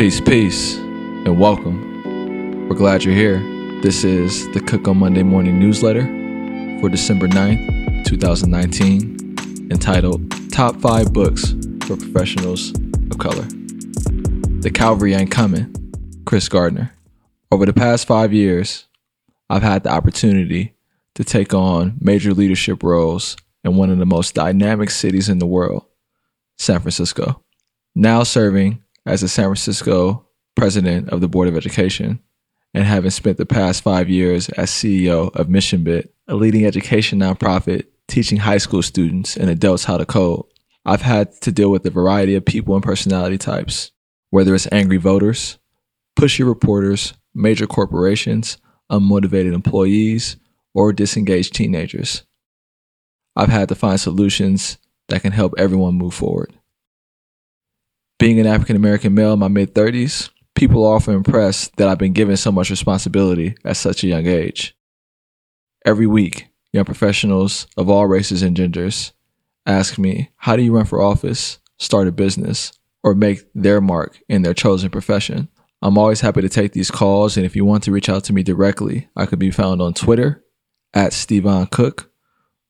Peace, peace, and welcome. We're glad you're here. This is the Cook on Monday Morning newsletter for December 9th, 2019, entitled Top 5 Books for Professionals of Color. The Cavalry Ain't Coming, Chris Gardner. Over the past five years, I've had the opportunity to take on major leadership roles in one of the most dynamic cities in the world, San Francisco. Now serving as the San Francisco president of the Board of Education and having spent the past five years as CEO of MissionBit, a leading education nonprofit teaching high school students and adults how to code, I've had to deal with a variety of people and personality types, whether it's angry voters, pushy reporters, major corporations, unmotivated employees, or disengaged teenagers. I've had to find solutions that can help everyone move forward. Being an African American male in my mid 30s, people are often impressed that I've been given so much responsibility at such a young age. Every week, young professionals of all races and genders ask me, How do you run for office, start a business, or make their mark in their chosen profession? I'm always happy to take these calls, and if you want to reach out to me directly, I could be found on Twitter at Stevon Cook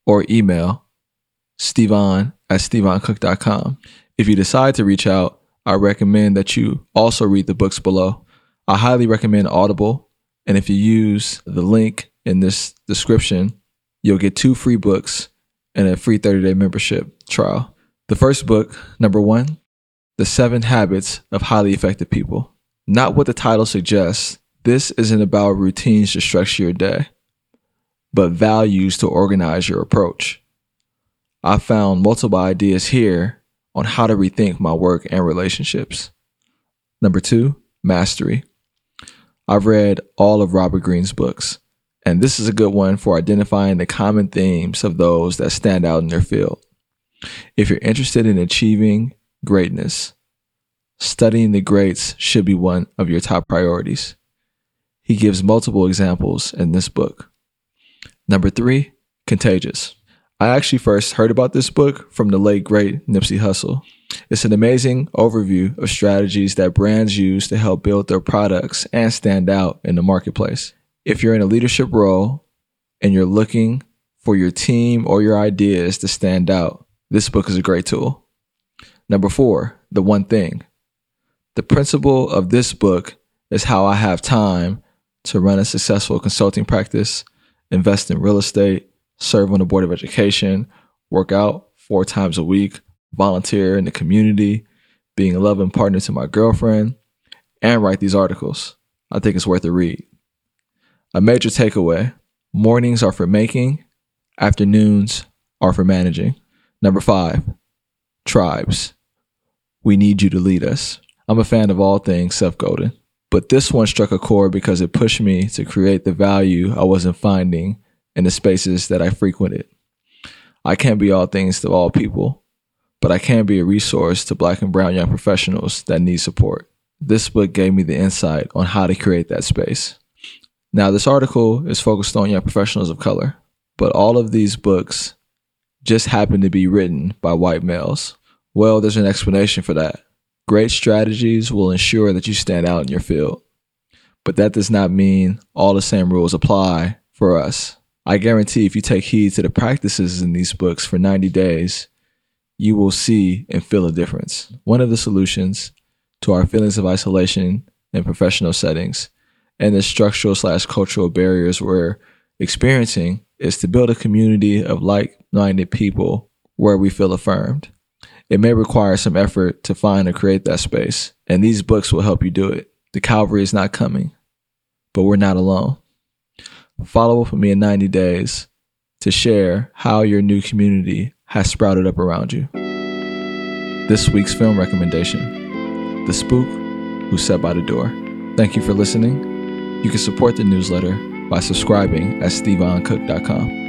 or email stevon at stevoncook.com. If you decide to reach out, I recommend that you also read the books below. I highly recommend Audible, and if you use the link in this description, you'll get two free books and a free 30 day membership trial. The first book, number one, The Seven Habits of Highly Effective People. Not what the title suggests, this isn't about routines to structure your day, but values to organize your approach. I found multiple ideas here on how to rethink my work and relationships. Number two, mastery. I've read all of Robert Greene's books, and this is a good one for identifying the common themes of those that stand out in their field. If you're interested in achieving greatness, studying the greats should be one of your top priorities. He gives multiple examples in this book. Number three, contagious. I actually first heard about this book from the late great Nipsey Hussle. It's an amazing overview of strategies that brands use to help build their products and stand out in the marketplace. If you're in a leadership role and you're looking for your team or your ideas to stand out, this book is a great tool. Number four, The One Thing. The principle of this book is how I have time to run a successful consulting practice, invest in real estate, serve on the Board of Education, work out four times a week, volunteer in the community, being a loving partner to my girlfriend, and write these articles. I think it's worth a read. A major takeaway mornings are for making, afternoons are for managing. Number five, tribes. We need you to lead us. I'm a fan of all things Seth Godin, but this one struck a chord because it pushed me to create the value I wasn't finding in the spaces that I frequented. I can't be all things to all people, but I can be a resource to black and brown young professionals that need support. This book gave me the insight on how to create that space. Now, this article is focused on young professionals of color, but all of these books just happen to be written by white males. Well, there's an explanation for that. Great strategies will ensure that you stand out in your field, but that does not mean all the same rules apply for us. I guarantee if you take heed to the practices in these books for 90 days, you will see and feel a difference. One of the solutions to our feelings of isolation in professional settings and the structural slash cultural barriers we're experiencing is to build a community of like minded people where we feel affirmed. It may require some effort to find or create that space, and these books will help you do it. The Calvary is not coming, but we're not alone. Follow up with me in 90 days to share how your new community has sprouted up around you. This week's film recommendation The Spook Who Sat by the Door. Thank you for listening. You can support the newsletter by subscribing at stevoncook.com.